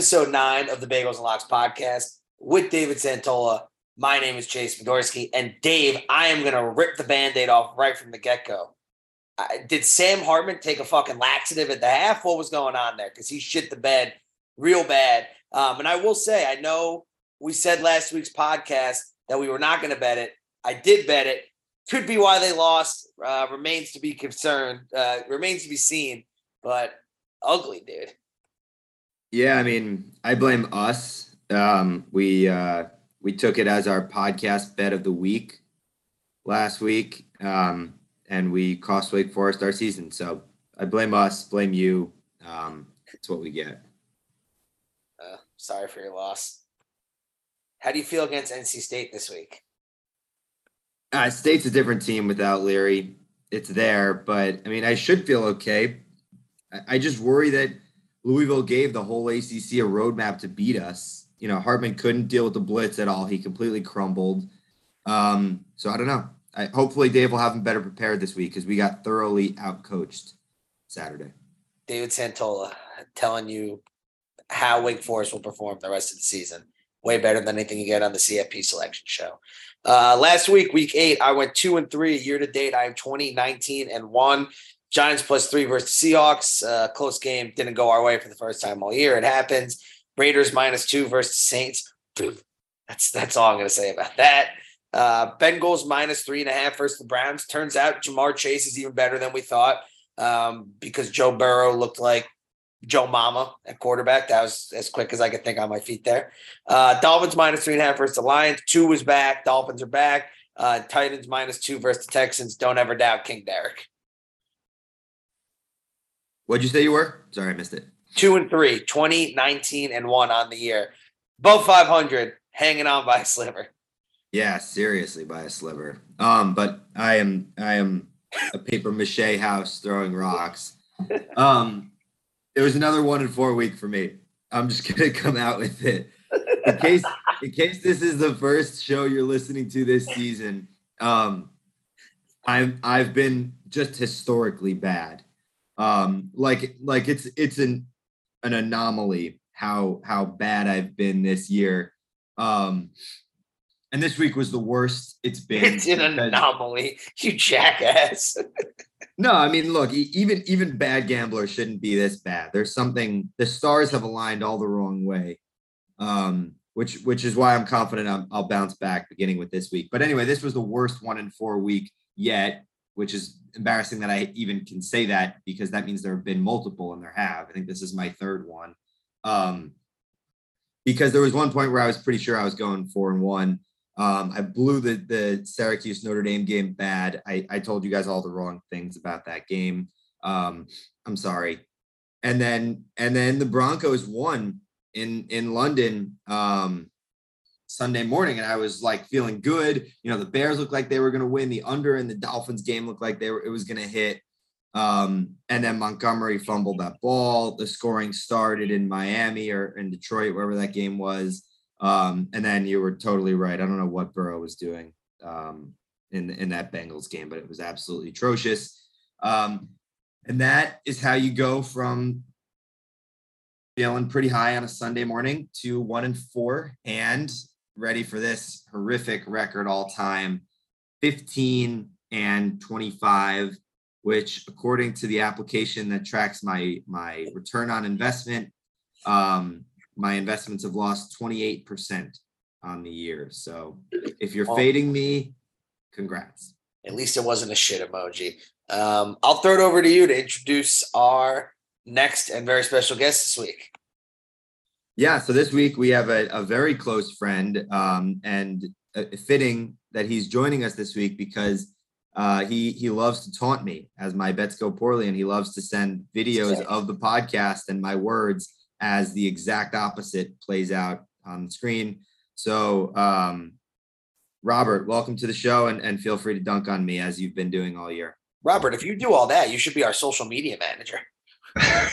Episode nine of the Bagels and Locks podcast with David Santola. My name is Chase Fedorsky. And Dave, I am going to rip the band aid off right from the get go. Did Sam Hartman take a fucking laxative at the half? What was going on there? Because he shit the bed real bad. Um, and I will say, I know we said last week's podcast that we were not going to bet it. I did bet it. Could be why they lost. Uh, remains to be concerned. Uh, remains to be seen. But ugly, dude. Yeah, I mean, I blame us. Um, we uh, we took it as our podcast bet of the week last week, um, and we cost Wake Forest our season. So I blame us, blame you. Um, that's what we get. Uh, sorry for your loss. How do you feel against NC State this week? Uh, State's a different team without Leary. It's there, but I mean, I should feel okay. I, I just worry that Louisville gave the whole ACC a roadmap to beat us. You know, Hartman couldn't deal with the blitz at all. He completely crumbled. Um, so I don't know. I, hopefully, Dave will have him better prepared this week because we got thoroughly outcoached Saturday. David Santola telling you how Wake Forest will perform the rest of the season. Way better than anything you get on the CFP selection show. Uh, last week, week eight, I went two and three. Year to date, I am 2019 and one. Giants plus three versus Seahawks. Uh, close game. Didn't go our way for the first time all year. It happens. Raiders minus two versus Saints. That's that's all I'm going to say about that. Uh, Bengals minus three and a half versus the Browns. Turns out Ja'Marr Chase is even better than we thought um, because Joe Burrow looked like Joe Mama at quarterback. That was as quick as I could think on my feet there. Uh, Dolphins minus three and a half versus the Lions. Tua was back. Dolphins are back. Uh, Titans minus two versus the Texans. Don't ever doubt King Derrick. What'd you say you were? Sorry, I missed it. Two and three, 2019 and one on the year. Both 500, hanging on by a sliver. Yeah, seriously, by a sliver. Um, but I am I am a paper mache house throwing rocks. Um, it was another one in four week for me. I'm just gonna come out with it. In case in case this is the first show you're listening to this season, um, I'm I've been just historically bad. Um, like like it's it's an an anomaly how how bad I've been this year. Um, and this week was the worst it's been. It's an anomaly, you jackass. no, I mean, look, even even bad gamblers shouldn't be this bad. There's something the stars have aligned all the wrong way, um, which which is why I'm confident i will bounce back beginning with this week. But anyway, this was the worst one in four week yet, which is embarrassing that I even can say that because that means there have been multiple and there have. I think this is my third one. Um, because there was one point where I was pretty sure I was going four and one. Um, I blew the the Syracuse Notre Dame game bad. I, I told you guys all the wrong things about that game. Um, I'm sorry. And then and then the Broncos won in in London. Um, Sunday morning, and I was like feeling good. You know, the Bears looked like they were going to win. The under and the Dolphins game looked like they were it was going to hit. Um, and then Montgomery fumbled that ball. The scoring started in Miami or in Detroit, wherever that game was. Um, and then you were totally right. I don't know what Burrow was doing um, in in that Bengals game, but it was absolutely atrocious. Um, and that is how you go from feeling pretty high on a Sunday morning to one and four. And ready for this horrific record all time 15 and 25 which according to the application that tracks my my return on investment um, my investments have lost 28% on the year. So if you're fading me congrats. At least it wasn't a shit emoji. Um, i'll throw it over to you to introduce our next and very special guest this week yeah, so this week we have a, a very close friend, um, and uh, fitting that he's joining us this week because uh, he he loves to taunt me as my bets go poorly, and he loves to send videos of the podcast and my words as the exact opposite plays out on the screen. So, um, Robert, welcome to the show and, and feel free to dunk on me as you've been doing all year. Robert, if you do all that, you should be our social media manager.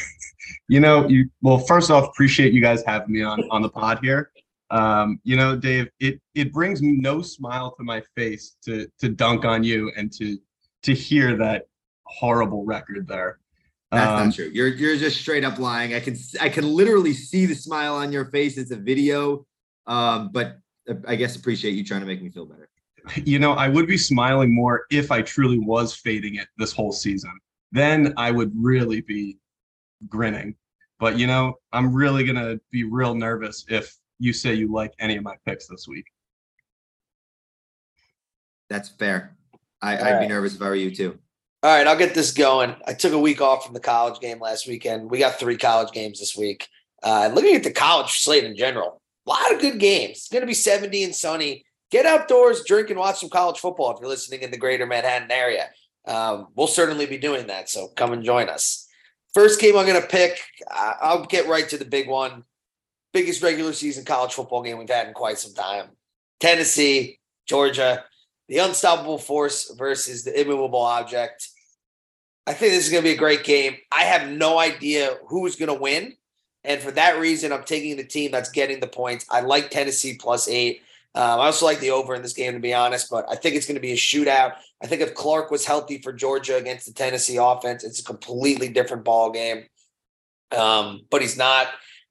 you know, you well, first off, appreciate you guys having me on on the pod here. Um, you know, Dave, it it brings no smile to my face to to dunk on you and to to hear that horrible record there. That's um, not true. You're you're just straight up lying. I can I can literally see the smile on your face. It's a video, um, but uh, I guess appreciate you trying to make me feel better. You know, I would be smiling more if I truly was fading it this whole season. Then I would really be grinning. But you know, I'm really gonna be real nervous if you say you like any of my picks this week. That's fair. I, would right. be nervous if I were you too. All right, I'll get this going. I took a week off from the college game last weekend. We got three college games this week. Uh, looking at the college slate in general, a lot of good games. It's going to be 70 and sunny. Get outdoors, drink, and watch some college football if you're listening in the greater Manhattan area. Um, we'll certainly be doing that. So come and join us. First game I'm going to pick, I'll get right to the big one. Biggest regular season college football game we've had in quite some time. Tennessee, Georgia the unstoppable force versus the immovable object. I think this is going to be a great game. I have no idea who is going to win. And for that reason, I'm taking the team that's getting the points. I like Tennessee plus eight. Um, I also like the over in this game, to be honest, but I think it's going to be a shootout. I think if Clark was healthy for Georgia against the Tennessee offense, it's a completely different ball game. Um, but he's not.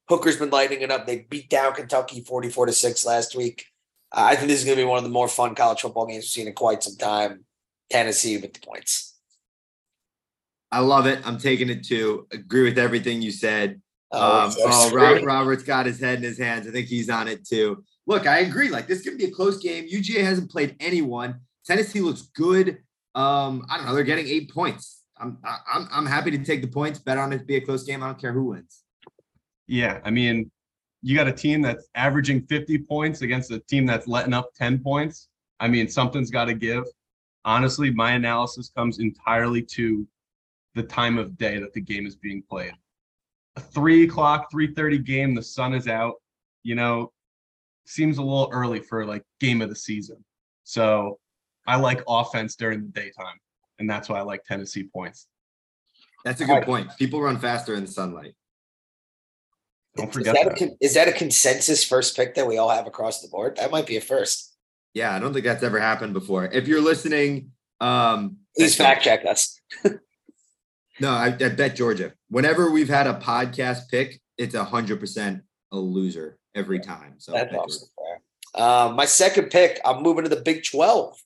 Hooker's been lighting it up. They beat down Kentucky 44 to 6 last week. I think this is going to be one of the more fun college football games we've seen in quite some time. Tennessee with the points. I love it. I'm taking it too. Agree with everything you said. Oh, um, oh Robert, Robert's got his head in his hands. I think he's on it too. Look, I agree. Like this could be a close game. UGA hasn't played anyone. Tennessee looks good. Um, I don't know. They're getting eight points. I'm I'm I'm happy to take the points. Bet on it to be a close game. I don't care who wins. Yeah, I mean, you got a team that's averaging 50 points against a team that's letting up 10 points. I mean, something's got to give. Honestly, my analysis comes entirely to the time of day that the game is being played. A three o'clock, 3:30 game, the sun is out. You know, seems a little early for like game of the season. So I like offense during the daytime, and that's why I like Tennessee points. That's a good point. People run faster in the sunlight. Don't forget is that, that. A, is that a consensus first pick that we all have across the board? That might be a first. Yeah, I don't think that's ever happened before. If you're listening, um, please fact check us. no, I, I, bet Georgia. Whenever we've had a podcast pick, it's a hundred percent a loser every time. So that's awesome. Uh, my second pick, I'm moving to the Big Twelve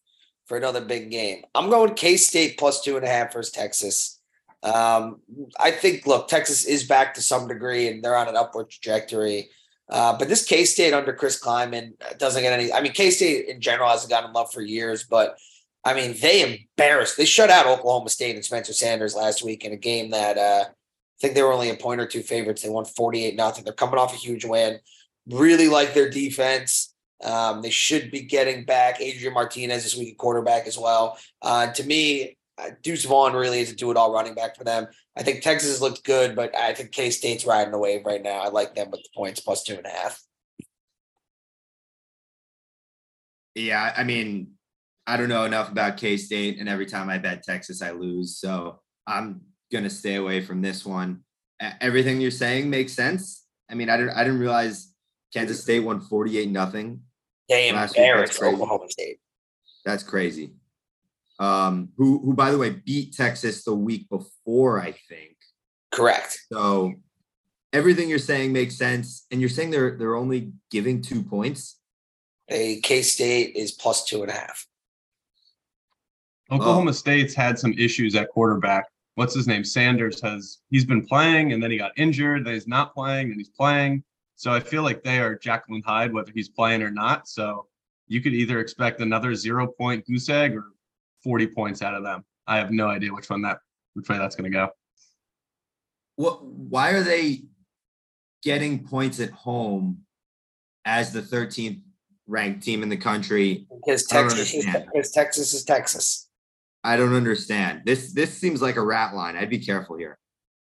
for another big game. I'm going K State plus two and a half versus Texas. Um, I think, look, Texas is back to some degree and they're on an upward trajectory. Uh, but this K State under Chris Klieman doesn't get any. I mean, K State in general hasn't gotten love for years, but I mean, they embarrassed. They shut out Oklahoma State and Spencer Sanders last week in a game that uh, I think they were only a point or two favorites. They won 48 nothing. They're coming off a huge win. Really like their defense. Um, they should be getting back Adrian Martinez this week at quarterback as well. Uh, to me, uh, Deuce Vaughn really is a do it all running back for them. I think Texas looked good, but I think K State's riding the wave right now. I like them with the points plus two and a half. Yeah, I mean, I don't know enough about K State, and every time I bet Texas, I lose. So I'm gonna stay away from this one. Everything you're saying makes sense. I mean, I didn't I didn't realize Kansas State won 48 nothing. Damn, embarrassed Oklahoma State. That's crazy um, who who by the way beat Texas the week before, I think. Correct. So everything you're saying makes sense, and you're saying they're they're only giving two points. A K State is plus two and a half. Oklahoma oh. State's had some issues at quarterback. What's his name? Sanders has he's been playing and then he got injured. Then he's not playing and he's playing. So I feel like they are Jekyll and Hyde whether he's playing or not. So you could either expect another zero point goose egg or 40 points out of them. I have no idea which one that which way that's going to go. What? Why are they getting points at home as the 13th ranked team in the country? Because Texas, is, because Texas is Texas. I don't understand. This this seems like a rat line. I'd be careful here.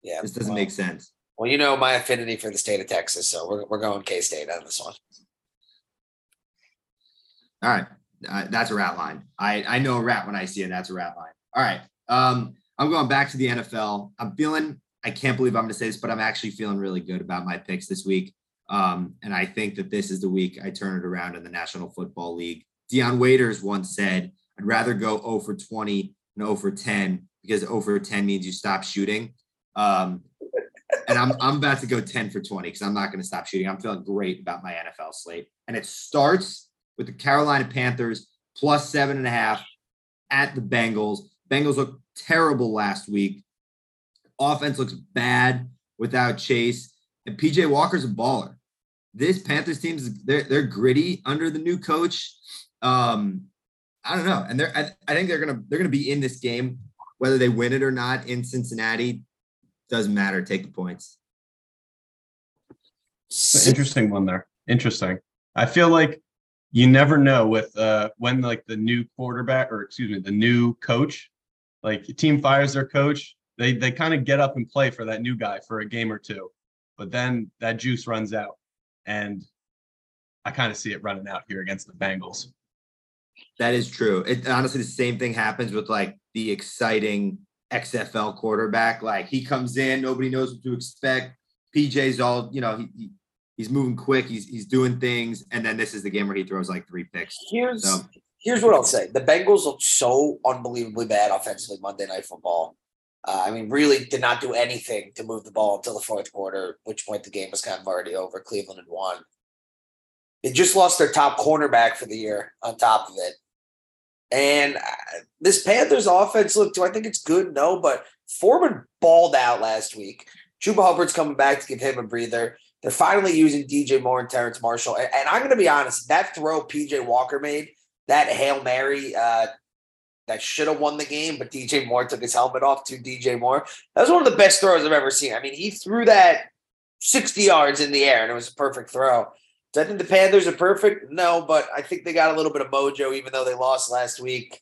Yeah, this doesn't well, make sense. Well, you know my affinity for the state of Texas, so we're we're going K State on this one. All right, uh, that's a rat line. I I know a rat when I see it. That's a rat line. All right, um, I'm going back to the NFL. I'm feeling. I can't believe I'm going to say this, but I'm actually feeling really good about my picks this week. Um, and I think that this is the week I turn it around in the National Football League. Dion Waiters once said, I'd rather go 0 for 20 than 0 for 10 because 0 for 10 means you stop shooting. Um, and I'm, I'm about to go 10 for 20 because I'm not going to stop shooting. I'm feeling great about my NFL slate. And it starts with the Carolina Panthers plus seven and a half at the Bengals. Bengals look terrible last week. Offense looks bad without Chase. And PJ Walker's a baller this Panthers team is they're they're gritty under the new coach. Um, I don't know, and they're I, I, think they're gonna they're gonna be in this game whether they win it or not in Cincinnati. Doesn't matter. Take the points. Interesting one there. Interesting. I feel like you never know with uh when like the new quarterback or excuse me the new coach, like team fires their coach, they they kind of get up and play for that new guy for a game or two, but then that juice runs out and I kind of see it running out here against the Bengals. That is true. It honestly the same thing happens with like the exciting XFL quarterback. Like he comes in, nobody knows what to expect. PJ's all, you know, he, he he's moving quick, he's he's doing things, and then this is the game where he throws like three picks. Here's so, here's what I'll say: the Bengals look so unbelievably bad offensively Monday Night Football. Uh, I mean, really did not do anything to move the ball until the fourth quarter, which point the game was kind of already over. Cleveland had won. They just lost their top cornerback for the year on top of it. And uh, this Panthers offense, look, do I think it's good? No, but Foreman balled out last week. Chuba Hubbard's coming back to give him a breather. They're finally using DJ Moore and Terrace Marshall. And, and I'm going to be honest, that throw PJ Walker made, that Hail Mary uh, that should have won the game, but DJ Moore took his helmet off to DJ Moore. That was one of the best throws I've ever seen. I mean, he threw that 60 yards in the air and it was a perfect throw. I think the Panthers are perfect? No, but I think they got a little bit of mojo, even though they lost last week.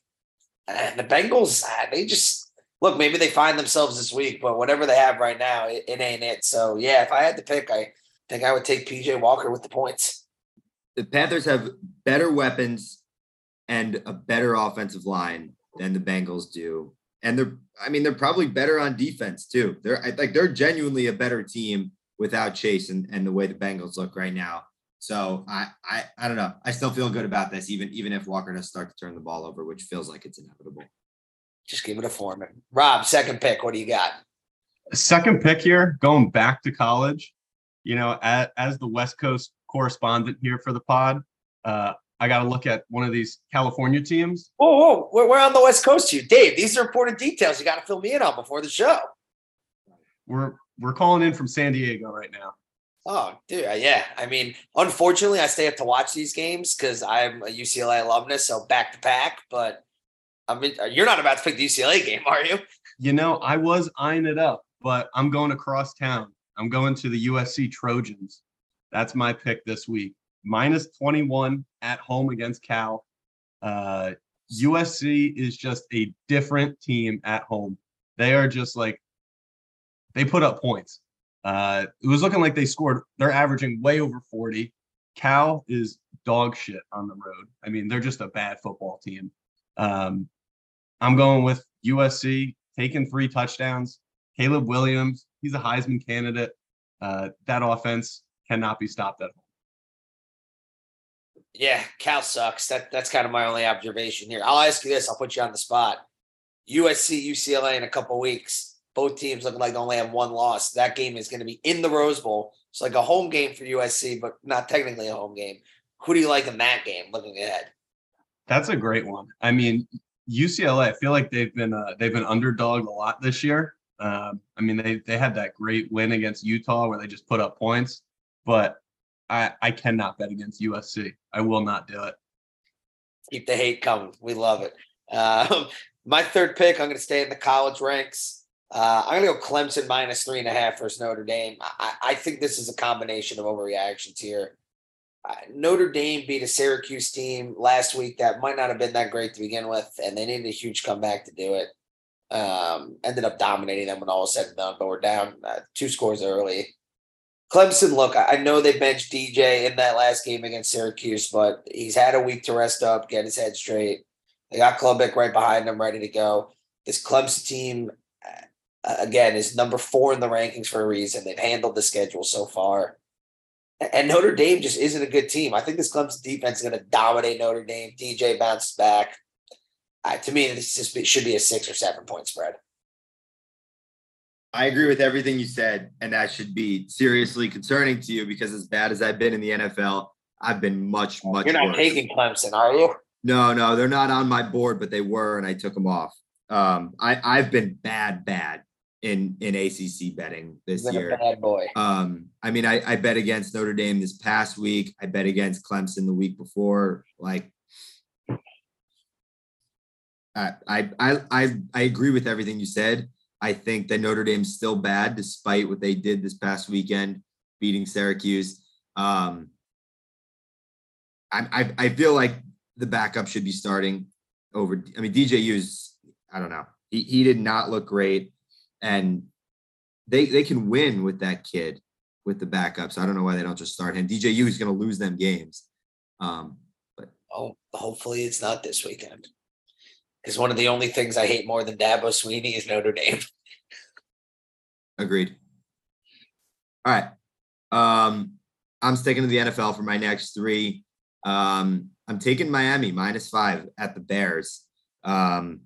And the Bengals, ah, they just look, maybe they find themselves this week, but whatever they have right now, it, it ain't it. So yeah, if I had to pick, I think I would take PJ Walker with the points. The Panthers have better weapons and a better offensive line than the Bengals do. And they're, I mean, they're probably better on defense too. They're like they're genuinely a better team without Chase and, and the way the Bengals look right now. So I, I I don't know. I still feel good about this, even even if Walker does start to turn the ball over, which feels like it's inevitable. Just give it a Foreman. Rob, second pick. What do you got? Second pick here, going back to college. You know, as, as the West Coast correspondent here for the pod, uh, I got to look at one of these California teams. Whoa, whoa, we're, we're on the West Coast here, Dave. These are important details you got to fill me in on before the show. We're we're calling in from San Diego right now. Oh, dude, uh, yeah. I mean, unfortunately, I stay up to watch these games because I'm a UCLA alumnus, so back to back. But I mean, uh, you're not about to pick the UCLA game, are you? You know, I was eyeing it up, but I'm going across town. I'm going to the USC Trojans. That's my pick this week minus 21 at home against Cal. Uh, USC is just a different team at home. They are just like, they put up points. Uh, it was looking like they scored, they're averaging way over 40. Cal is dog shit on the road. I mean, they're just a bad football team. Um, I'm going with USC taking three touchdowns. Caleb Williams, he's a Heisman candidate. Uh, that offense cannot be stopped at home. Yeah, Cal sucks. That that's kind of my only observation here. I'll ask you this. I'll put you on the spot. USC, UCLA in a couple weeks. Both teams looking like they only have one loss. That game is going to be in the Rose Bowl. It's like a home game for USC, but not technically a home game. Who do you like in that game? Looking ahead. That's a great one. I mean, UCLA. I feel like they've been uh, they've been underdog a lot this year. Um, I mean, they they had that great win against Utah where they just put up points, but I, I cannot bet against USC. I will not do it. Keep the hate coming. We love it. Um, my third pick, I'm going to stay in the college ranks. Uh, I'm going to go Clemson minus three and a half versus Notre Dame. I, I think this is a combination of overreactions here. Uh, Notre Dame beat a Syracuse team last week that might not have been that great to begin with, and they needed a huge comeback to do it. Um, ended up dominating them when all was said and done, but we're down uh, two scores early. Clemson, look, I know they benched DJ in that last game against Syracuse, but he's had a week to rest up, get his head straight. They got Klubnik right behind him, ready to go. This Clemson team, uh, again, is number four in the rankings for a reason. They've handled the schedule so far. And Notre Dame just isn't a good team. I think this Clemson defense is going to dominate Notre Dame. DJ bounces back. Uh, to me, this just should be a six or seven point spread. I agree with everything you said, and that should be seriously concerning to you because as bad as I've been in the NFL, I've been much, much. You're not worse. taking Clemson, are you? No, no, they're not on my board, but they were, and I took them off. Um, I I've been bad, bad in in ACC betting this You're year. bad boy. Um, I mean, I, I bet against Notre Dame this past week. I bet against Clemson the week before. Like, I I I I, I agree with everything you said. I think that Notre Dame's still bad despite what they did this past weekend, beating Syracuse. Um, I I, I feel like the backup should be starting over. I mean, DJU's. I don't know. He he did not look great, and they they can win with that kid with the backups. I don't know why they don't just start him. DJU is going to lose them games. Um, but Oh, hopefully it's not this weekend. Because one of the only things I hate more than Dabo Swinney is Notre Dame. agreed. All right. Um, I'm sticking to the NFL for my next three. Um, I'm taking Miami minus five at the Bears. Um,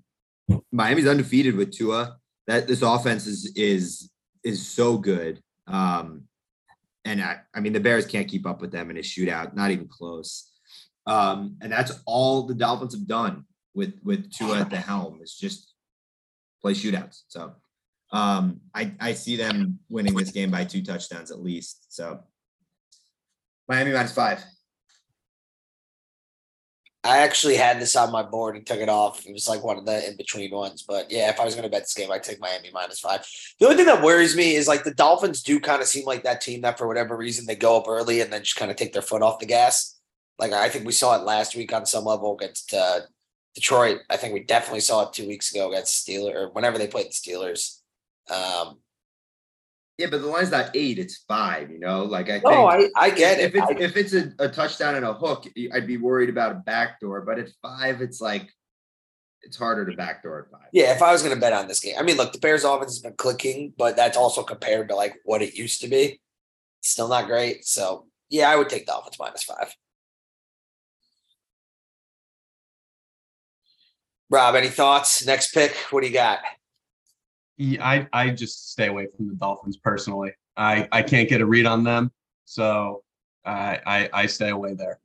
Miami's undefeated with Tua. That this offense is is is so good. Um, and I, I mean the Bears can't keep up with them in a shootout, not even close. Um, and that's all the Dolphins have done with with Tua at the helm is just play shootouts. So um, I I see them winning this game by two touchdowns at least. So Miami minus five. I actually had this on my board and took it off. It was like one of the in between ones. But yeah, if I was going to bet this game, I'd take Miami minus five. The only thing that worries me is like the Dolphins do kind of seem like that team that for whatever reason they go up early and then just kind of take their foot off the gas. Like I think we saw it last week on some level against uh, Detroit. I think we definitely saw it two weeks ago against Steelers or whenever they played the Steelers. Um, Yeah, but the line's not eight; it's five. You know, like I think. no, I, I get if it. it's I- if it's a, a touchdown and a hook, I'd be worried about a backdoor. But at five, it's like it's harder to backdoor at five. Yeah, if I was going to bet on this game, I mean, look, the Bears' offense has been clicking, but that's also compared to like what it used to be. Still not great. So yeah, I would take Dolphins minus five. Rob, any thoughts? Next pick. What do you got? Yeah, I I just stay away from the Dolphins personally. I I can't get a read on them, so I I, I stay away there.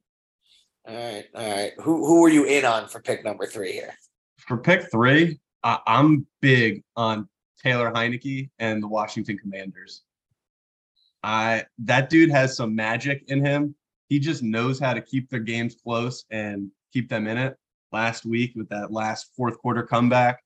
All right, all right. Who who are you in on for pick number three here? For pick three, I, I'm big on Taylor Heinicke and the Washington Commanders. I that dude has some magic in him. He just knows how to keep their games close and keep them in it. Last week with that last fourth quarter comeback,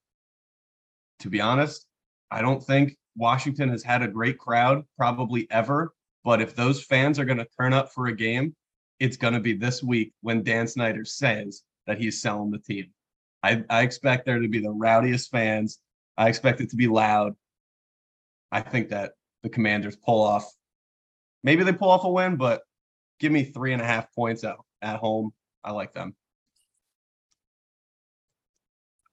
to be honest, I don't think Washington has had a great crowd probably ever. But if those fans are going to turn up for a game, it's going to be this week when Dan Snyder says that he's selling the team. I, I expect there to be the rowdiest fans. I expect it to be loud. I think that the Commanders pull off. Maybe they pull off a win, but give me three and a half points at, at home. I like them.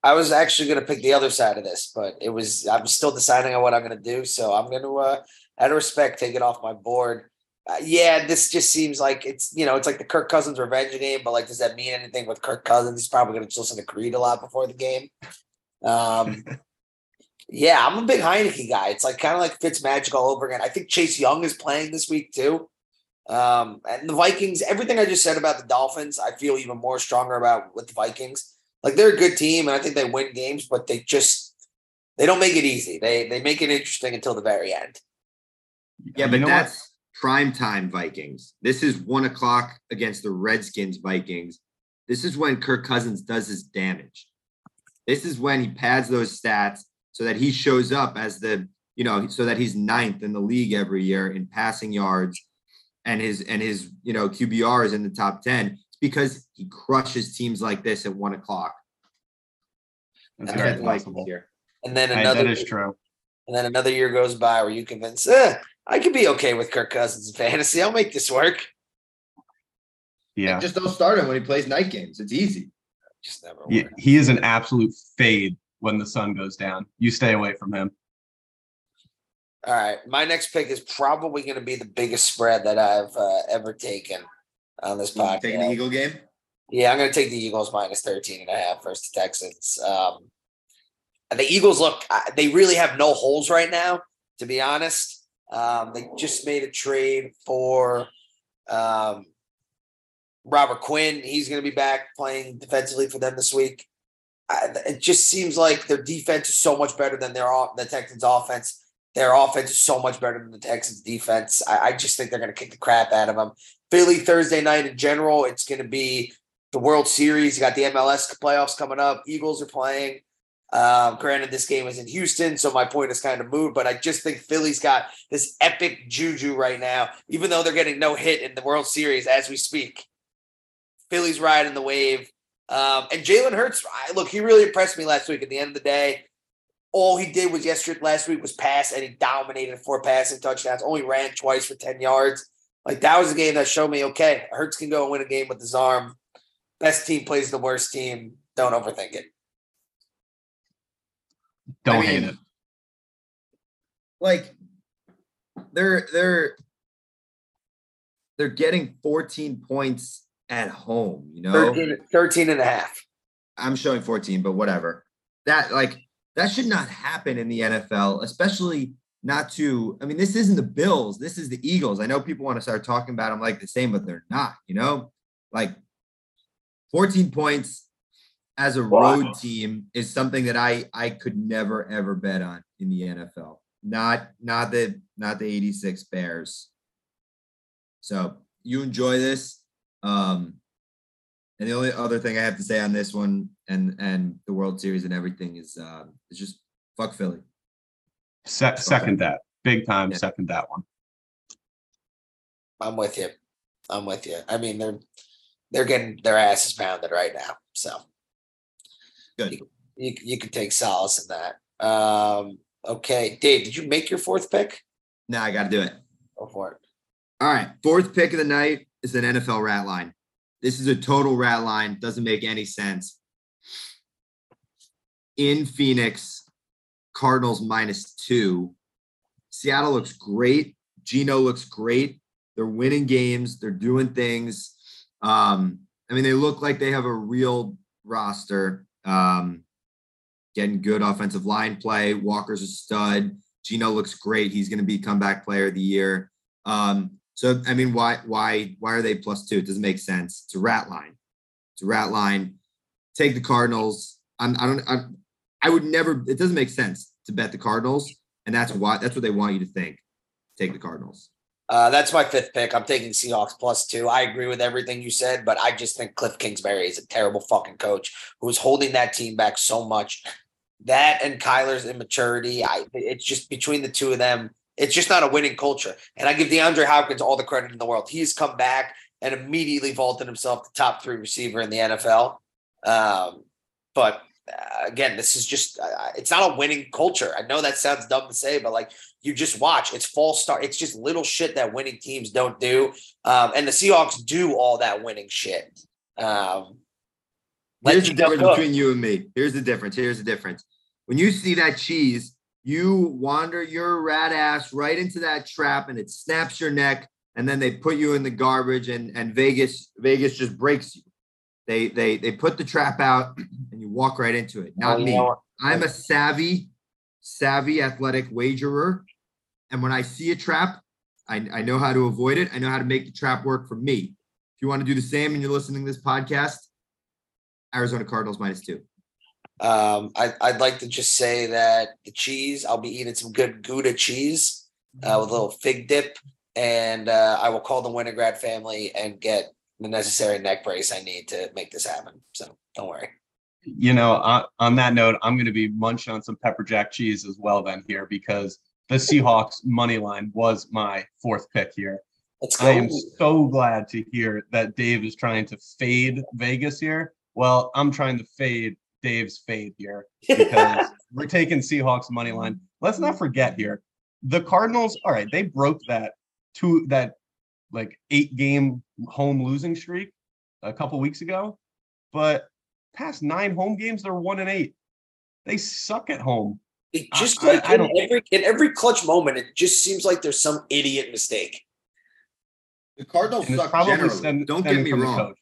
I was actually going to pick the other side of this, but it was I'm still deciding on what I'm going to do. So I'm going to, uh, out of respect, take it off my board. Uh, yeah, this just seems like it's you know it's like the Kirk Cousins revenge game, but like does that mean anything with Kirk Cousins? He's probably going to listen to Creed a lot before the game. Um, yeah, I'm a big Heinicke guy. It's like kind of like Fitz Magic all over again. I think Chase Young is playing this week too. Um, and the Vikings, everything I just said about the Dolphins, I feel even more stronger about with the Vikings. Like they're a good team, and I think they win games, but they just they don't make it easy. They they make it interesting until the very end. Yeah, You but know what? that's prime time Vikings. This is one o'clock against the Redskins Vikings. This is when Kirk Cousins does his damage. This is when he pads those stats so that he shows up as the, you know, so that he's ninth in the league every year in passing yards and his and his, you know, QBR is in the top 10. It's because he crushes teams like this at one o'clock. That's Okay. very That's Vikings possible. here. And then I- another that is true. and then another year goes by where you convince, eh, I could be okay with Kirk Cousins in fantasy. I'll make this work. Yeah. Just don't start him when he plays night games. It's easy. Just never He, worked. he is an absolute fade when the sun goes down. You stay away from him. All right. My next pick is probably going to be the biggest spread that I've uh, ever taken on this podcast. Taking the Eagle game. Yeah, I'm going to take the Eagles minus 13 and a half versus the Texans. Um, the Eagles look, they really have no holes right now, to be honest. Um, they just made a trade for um, Robert Quinn. He's going to be back playing defensively for them this week. I, it just seems like their defense is so much better than their the Texans' offense. Their offense is so much better than the Texans' defense. I, I just think they're going to kick the crap out of them. Philly Thursday night in general, it's going to be the World Series. You got the MLS playoffs coming up. Eagles are playing. Um, granted, this game is in Houston, so my point is kind of moved, but I just think Philly's got this epic juju right now, even though they're getting no hit in the World Series as we speak. Philly's riding the wave. Um, and Jalen Hurts, I, look, he really impressed me last week. At the end of the day, all he did was yesterday, last week was pass, and he dominated four passing touchdowns. Only ran twice for ten yards. Like that was a game that showed me, okay, Hurts can go and win a game with his arm. Best team plays the worst team. Don't overthink it. Don't I hate it. Like they're they're they're getting 14 points at home, you know. 13, 13 and a half. I'm showing 14, but whatever. That like that should not happen in the NFL, especially not to. I mean, this isn't the Bills. This is the Eagles. I know people want to start talking about them like the same, but they're not. You know, like 14 points as a Wow. road team is something that I I could never ever bet on in the NFL. Not not the not the 86 Bears. So you enjoy this. Um, and the only other thing I have to say on this one and and the World Series and everything is uh, is just fuck Philly. Se- second that. Big time Yeah. second that one. I'm with you. I'm with you. I mean, they're they're getting their asses pounded right now. So Good. you you could take solace in that. Um, okay, Dave, did you make your fourth pick? No, I got to do it. Go for it. All right, fourth pick of the night is an NFL rat line. This is a total rat line. Doesn't make any sense. In Phoenix, Cardinals minus two. Seattle looks great. Gino looks great. They're winning games. They're doing things. Um, I mean, they look like they have a real roster. Um, getting good offensive line play. Walker's a stud. Gino looks great. He's going to be comeback player of the year. Um, so I mean, why why why are they plus two? It doesn't make sense. It's a rat line. It's a rat line. Take the Cardinals. I'm, I don't. I, I would never. It doesn't make sense to bet the Cardinals, and that's why. That's what they want you to think. Take the Cardinals. Uh, that's my fifth pick. I'm taking Seahawks plus two. I agree with everything you said, but I just think Cliff Kingsbury is a terrible fucking coach who's holding that team back so much. That and Kyler's immaturity. I it's just between the two of them, it's just not a winning culture. And I give DeAndre Hopkins all the credit in the world. He's come back and immediately vaulted himself the top three receiver in the NFL. Um, but uh, again, this is just uh, it's not a winning culture. I know that sounds dumb to say, but like you just watch. It's false start. It's just little shit that winning teams don't do. Um, and the Seahawks do all that winning shit. Um, Here's the difference between you and me. Here's the difference. Here's the difference. When you see that cheese, you wander your rat ass right into that trap, and it snaps your neck, and then they put you in the garbage, and and Vegas Vegas just breaks you. They they they put the trap out, and you walk right into it. Not me. I'm a savvy, savvy athletic wagerer, and when I see a trap, I, I know how to avoid it. I know how to make the trap work for me. If you want to do the same and you're listening to this podcast, Arizona Cardinals minus two. Um, I, I'd like to just say that the cheese, I'll be eating some good Gouda cheese uh, with a little fig dip, and uh, I will call the Winograd family and get the necessary neck brace I need to make this happen. So don't worry. You know, on, on that note, I'm going to be munching on some pepper jack cheese as well then here because the Seahawks money line was my fourth pick here. I am so glad to hear that Dave is trying to fade Vegas here. Well, I'm trying to fade Dave's fade here because we're taking Seahawks money line. Let's not forget here, the Cardinals. All right, they broke that two that like eight game home losing streak a couple weeks ago, but past nine home games they're one and eight. They suck at home. It just I- like I in don't- every in every clutch moment, it just seems like there's some idiot mistake. The Cardinals suck probably generally. stem- Don't get me from the wrong.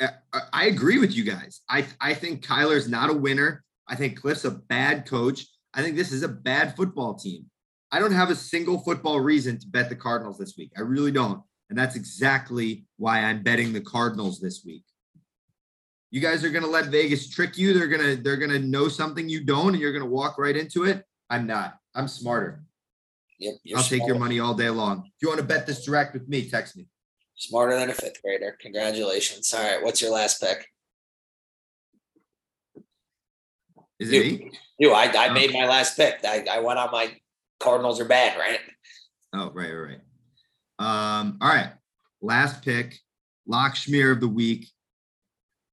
Uh, coach. I- agree with you guys. I I think Kyler's not a winner. I think Cliff's a bad coach. I think this is a bad football team. I don't have a single football reason to bet the Cardinals this week. I really don't. And that's exactly why I'm betting the Cardinals this week. You guys are gonna let Vegas trick you. They're gonna they're gonna know something you don't, and you're gonna walk right into it. I'm not. I'm smarter. Yep, I'll take your money all day long. If you want to bet this direct with me, text me. Smarter than a fifth grader. Congratulations. All right, what's your last pick? Is it me? You, I, I made my last pick. I, I went on my Cardinals are bad, right? Oh, right, right, right. Um, all right. Last pick, lock schmear of the week.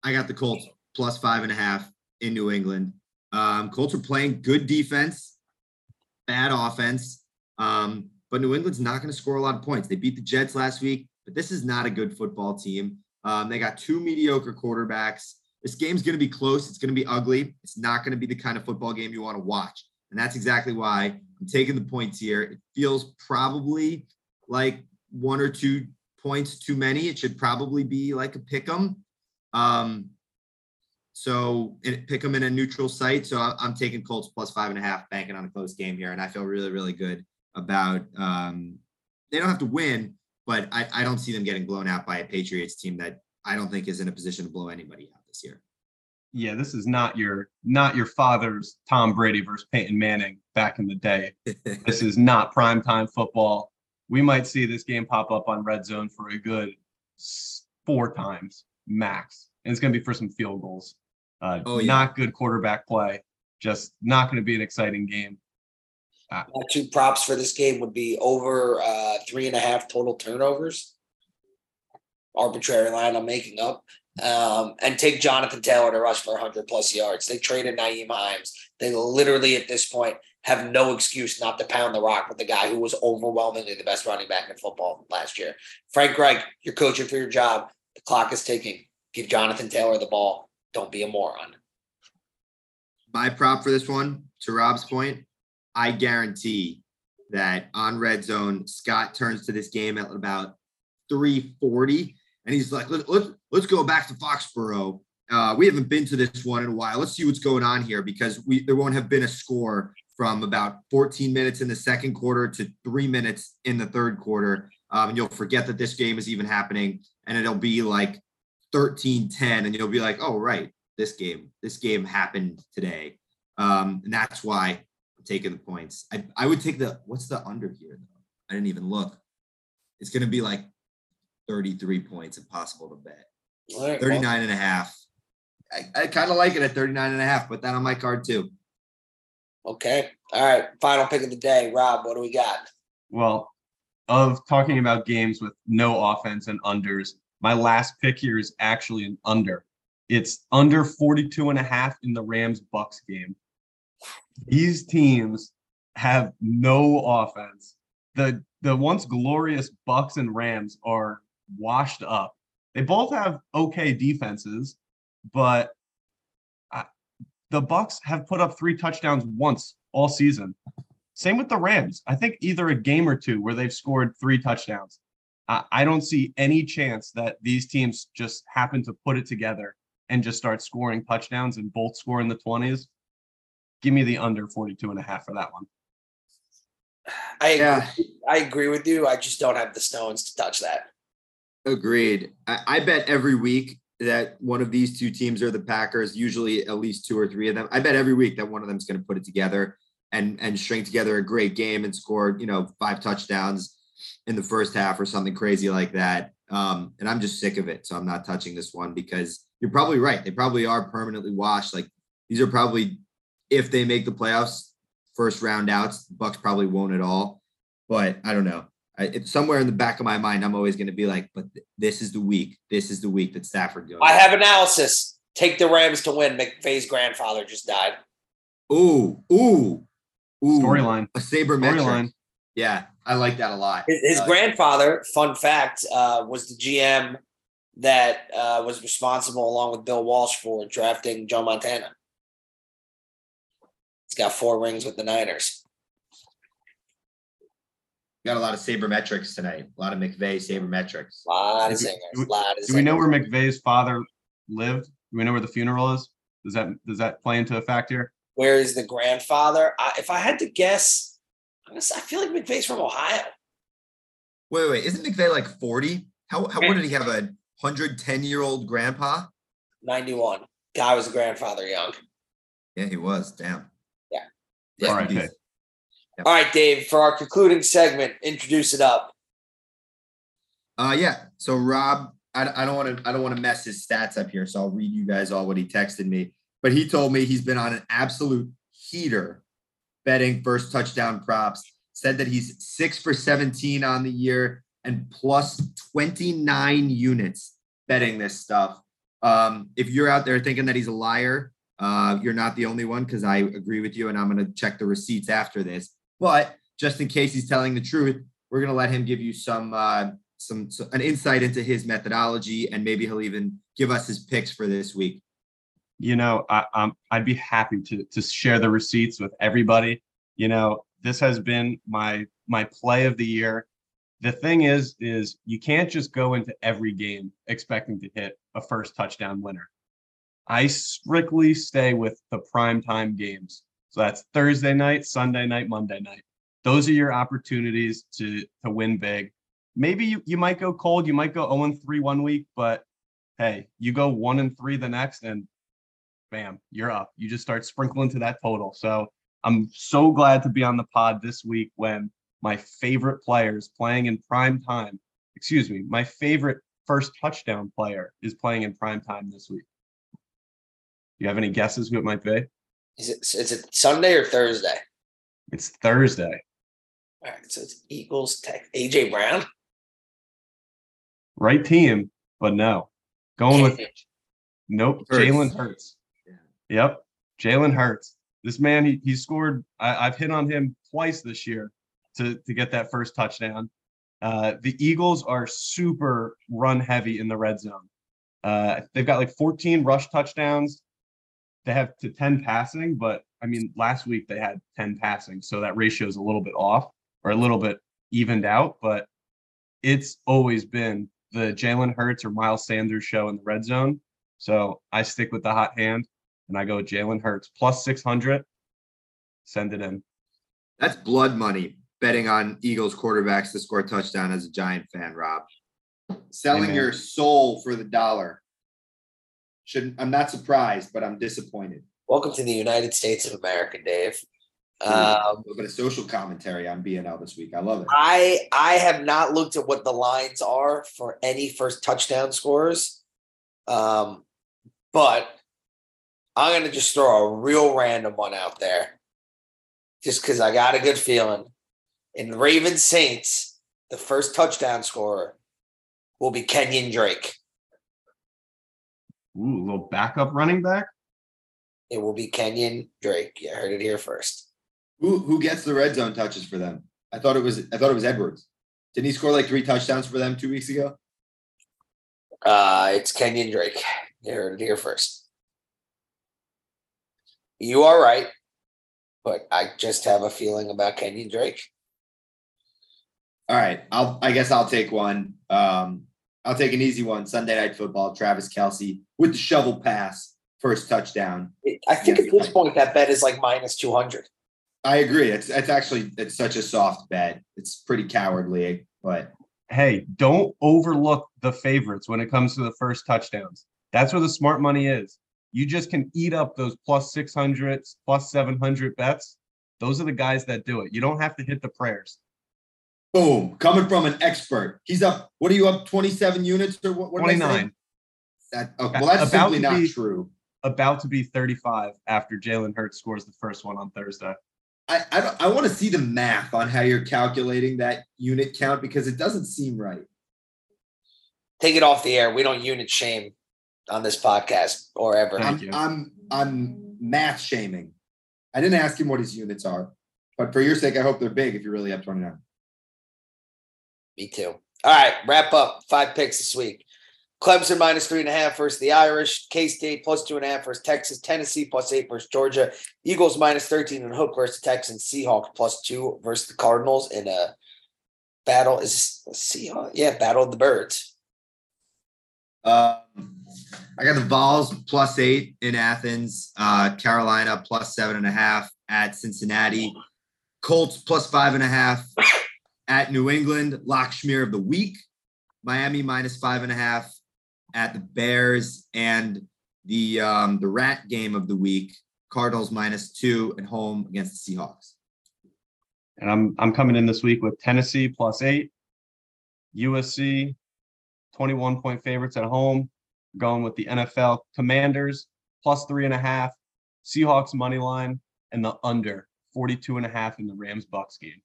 I got the Colts plus five and a half in New England. Um, Colts are playing good defense, bad offense. Um, but New England's not going to score a lot of points. They beat the Jets last week, but this is not a good football team. Um, they got two mediocre quarterbacks. This game's going to be close. It's going to be ugly. It's not going to be the kind of football game you want to watch. And that's exactly why I'm taking the points here. It feels probably like one or two points too many. It should probably be like a pick 'em. Um, so pick 'em in a neutral site. So I'm taking Colts plus five and a half, banking on a close game here, and I feel really, really good about. Um, they don't have to win, but I, I don't see them getting blown out by a Patriots team that I don't think is in a position to blow anybody out this year. Yeah, this is not your not your father's Tom Brady versus Peyton Manning back in the day. This is not primetime football. We might see this game pop up on red zone for a good four times max. And it's going to be for some field goals. Uh, Oh, yeah. Not good quarterback play. Just not going to be an exciting game. My two props for this game would be over uh, three and a half total turnovers. Arbitrary line I'm making up. Um, and take Jonathan Taylor to rush for 100 plus yards. They traded Nyheim Hines. They literally, at this point, have no excuse not to pound the rock with the guy who was overwhelmingly the best running back in football last year. Frank Reich, you're coaching for your job. The clock is ticking. Give Jonathan Taylor the ball. Don't be a moron. my prop for this one, to Rob's point, I guarantee that on red zone, Scott turns to this game at about 340 and he's like, Let, let's let's go back to Foxborough. Uh, we haven't been to this one in a while. Let's see what's going on here because we there won't have been a score from about 14 minutes in the second quarter to three minutes in the third quarter. Um, and you'll forget that this game is even happening and it'll be like 13 10 and you'll be like, oh, right, this game, this game happened today. Um, and that's why I'm taking the points. I, I would take the what's the under here though? I didn't even look. It's gonna be like 33 points impossible to bet. All right, well, 39 and a half. I, I kind of like it at 39 and a half. Put that on my card too. okay. All right. Final pick of the day. Rob, what do we got? Well, of talking about games with no offense and unders, my last pick here is actually an under. It's under 42 and a half in the Rams Bucks game. These teams have no offense. The the once glorious Bucks and Rams are washed up. They both have okay defenses, but I, the Bucks have put up three touchdowns once all season. Same with the Rams. I think either a game or two where they've scored three touchdowns. I, I don't see any chance that these teams just happen to put it together and just start scoring touchdowns and both score in the 20s. Give me the under 42 and a half for that one. I Yeah. I agree with you. I just don't have the stones to touch that. Agreed. I, I bet every week that one of these two teams are the Packers, usually at least two or three of them. I bet every week that one of them is going to put it together and and string together a great game and score, you know, five touchdowns in the first half or something crazy like that. Um, and I'm just sick of it. So I'm not touching this one because you're probably right. They probably are permanently washed. Like these are probably if they make the playoffs, first round outs, Bucks probably won't at all. But I don't know. I, it's somewhere in the back of my mind, I'm always going to be like, but th- this is the week. This is the week that Stafford goes. I have analysis. Take the Rams to win. McVay's grandfather just died. Ooh, ooh, ooh. Storyline. A saber Storyline. Yeah, I like that a lot. His, his Uh, grandfather, fun fact, uh, was the GM that uh, was responsible, along with Bill Walsh, for drafting Joe Montana. He's got four rings with the Niners. Got a lot of sabermetrics tonight. A lot of McVay sabermetrics. A lot of we- singers. do we- lot of Do we know where singers. McVay's father lived? Do we know where the funeral is? Does that does that play into a factor? Where is the grandfather? I, if I had to guess, I'm gonna say, I feel like McVay's from Ohio. Wait, wait, isn't McVay like 40? How, how what did he have a 110 year old grandpa? 91. Guy was a grandfather young. Yeah, he was. Damn. Yeah. Rest All in right, peace. hey. Yep. All right, Dave, for our concluding segment, introduce it up. Uh yeah. So Rob, I, I don't want to I don't want to mess his stats up here, so I'll read you guys all what he texted me. But he told me he's been on an absolute heater betting first touchdown props. Said that he's six for 17 on the year and plus 29 units betting this stuff. Um, if you're out there thinking that he's a liar, uh, you're not the only one because I agree with you, and I'm going to check the receipts after this. But just in case he's telling the truth, we're going to let him give you some uh, some, so- an insight into his methodology, and maybe he'll even give us his picks for this week. you know, I, um, I'd be happy to to share the receipts with everybody. You know, this has been my my play of the year. The thing is, is you can't just go into every game expecting to hit a first touchdown winner. I strictly stay with the prime time games. So that's Thursday night, Sunday night, Monday night. Those are your opportunities to to win big. Maybe you, you might go cold, you might go 0 and 3 one week, but hey, you go 1 and 3 the next and bam, you're up. You just start sprinkling to that total. So I'm so glad to be on the pod this week when my favorite players playing in prime time, excuse me, my favorite first touchdown player is playing in prime time this week. Do you have any guesses who it might be? Is it is it Sunday or Thursday? It's Thursday. All right, so it's Eagles Tech. AJ Brown. Right team, but no. Going with Nope, Hurts. Jalen Hurts. Yep, Jalen Hurts. This man, he, he scored. I, I've hit on him twice this year to to get that first touchdown. Uh, the Eagles are super run heavy in the red zone. Uh, they've got like 14 rush touchdowns. They have to 10 passing, but I mean, last week they had 10 passing, so that ratio is a little bit off or a little bit evened out. But it's always been the Jalen Hurts or Miles Sanders show in the red zone. So I stick with the hot hand and I go with Jalen Hurts plus 600. Send it in. That's blood money betting on Eagles quarterbacks to score a touchdown as a Giant fan, Rob. Selling Amen. your soul for the dollar. Shouldn't I'm not surprised, but I'm disappointed. Welcome to the United States of America, Dave. a Um, little bit of social commentary on BNL this week. I love it. I I have not looked at what the lines are for any first touchdown scores. Um, but I'm gonna just throw a real random one out there. Just because I got a good feeling. In Ravens Saints, the first touchdown scorer will be Kenyon Drake. Ooh, a little backup running back. It will be Kenyon Drake. You heard it here first. Who who gets the red zone touches for them? I thought it was I thought it was Edwards. Didn't he score like three touchdowns for them two weeks ago? Uh, it's Kenyon Drake. You heard it here first. You are right, but I just have a feeling about Kenyon Drake. All right, I'll I guess I'll take one. Um, I'll take an easy one. Sunday night football. Travis Kelce with the shovel pass, first touchdown. I think Yeah. at this point that bet is like minus two hundred. I agree. It's it's actually it's such a soft bet. It's pretty cowardly, but Hey, don't overlook the favorites when it comes to the first touchdowns. That's where the smart money is. You just can eat up those plus 600, plus 700 bets. Those are the guys that do it. You don't have to hit the prayers. Boom, coming from an expert. He's up. What are you up? Twenty seven units or what? what did I 29, That, oh, well, that's About simply to not be- true. about to be 35 after Jalen Hurts scores the first one on Thursday. I I, don't- I want to see the math on how you're calculating that unit count because it doesn't seem right. Take it off the air. We don't unit shame. on this podcast or ever. Thank I'm, you. I'm I'm math shaming. I didn't ask him what his units are, but for your sake, I hope they're big. If you're really up 29. Me too. All right, wrap up. Five picks this week. Clemson minus three and a half versus the Irish. K State plus two and a half versus Texas. Tennessee plus eight versus Georgia. Eagles minus 13 and hook versus the Texans. Seahawks plus two versus the Cardinals in a battle. Is Seahawks? Yeah, battle of the birds. Um, I got the Vols plus eight in Athens. Uh, Carolina plus seven and a half at Cincinnati. Colts plus five and a half at New England. Lockschmier of the week. Miami minus five and a half at the Bears and the um, the rat game of the week. Cardinals minus two at home against the Seahawks. And I'm I'm coming in this week with Tennessee plus eight, USC, 21 point favorites at home. Going with the NFL Commanders plus three and a half, Seahawks money line, and the under 42 and a half in the Rams Bucks game.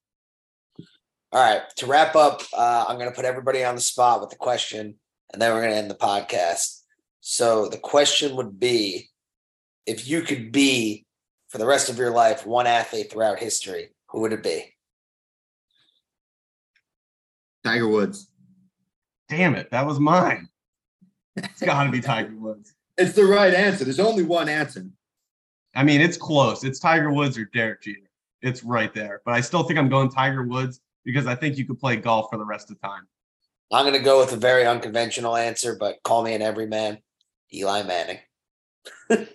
All right, to wrap up, uh, I'm going to put everybody on the spot with the question, and then we're going to end the podcast. So the question would be if you could be for the rest of your life one athlete throughout history, who would it be? Tiger Woods. Damn it, that was mine. It's got to be Tiger Woods. It's the right answer. There's only one answer. I mean, it's close. It's Tiger Woods or Derek Jeter. It's right there. But I still think I'm going Tiger Woods because I think you could play golf for the rest of time. I'm going to go with a very unconventional answer, but call me an everyman, Eli Manning.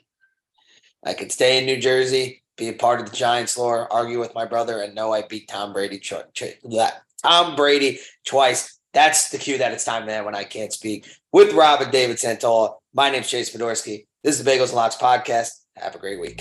I could stay in New Jersey, be a part of the Giants lore, argue with my brother, and know I beat Tom Brady. Cho- ch- that Tom Brady twice. That's the cue that it's time to end when I can't speak. With Rob and David Santola, my name's Chase Podorsky. This is the Bagels and Locks podcast. Have a great week.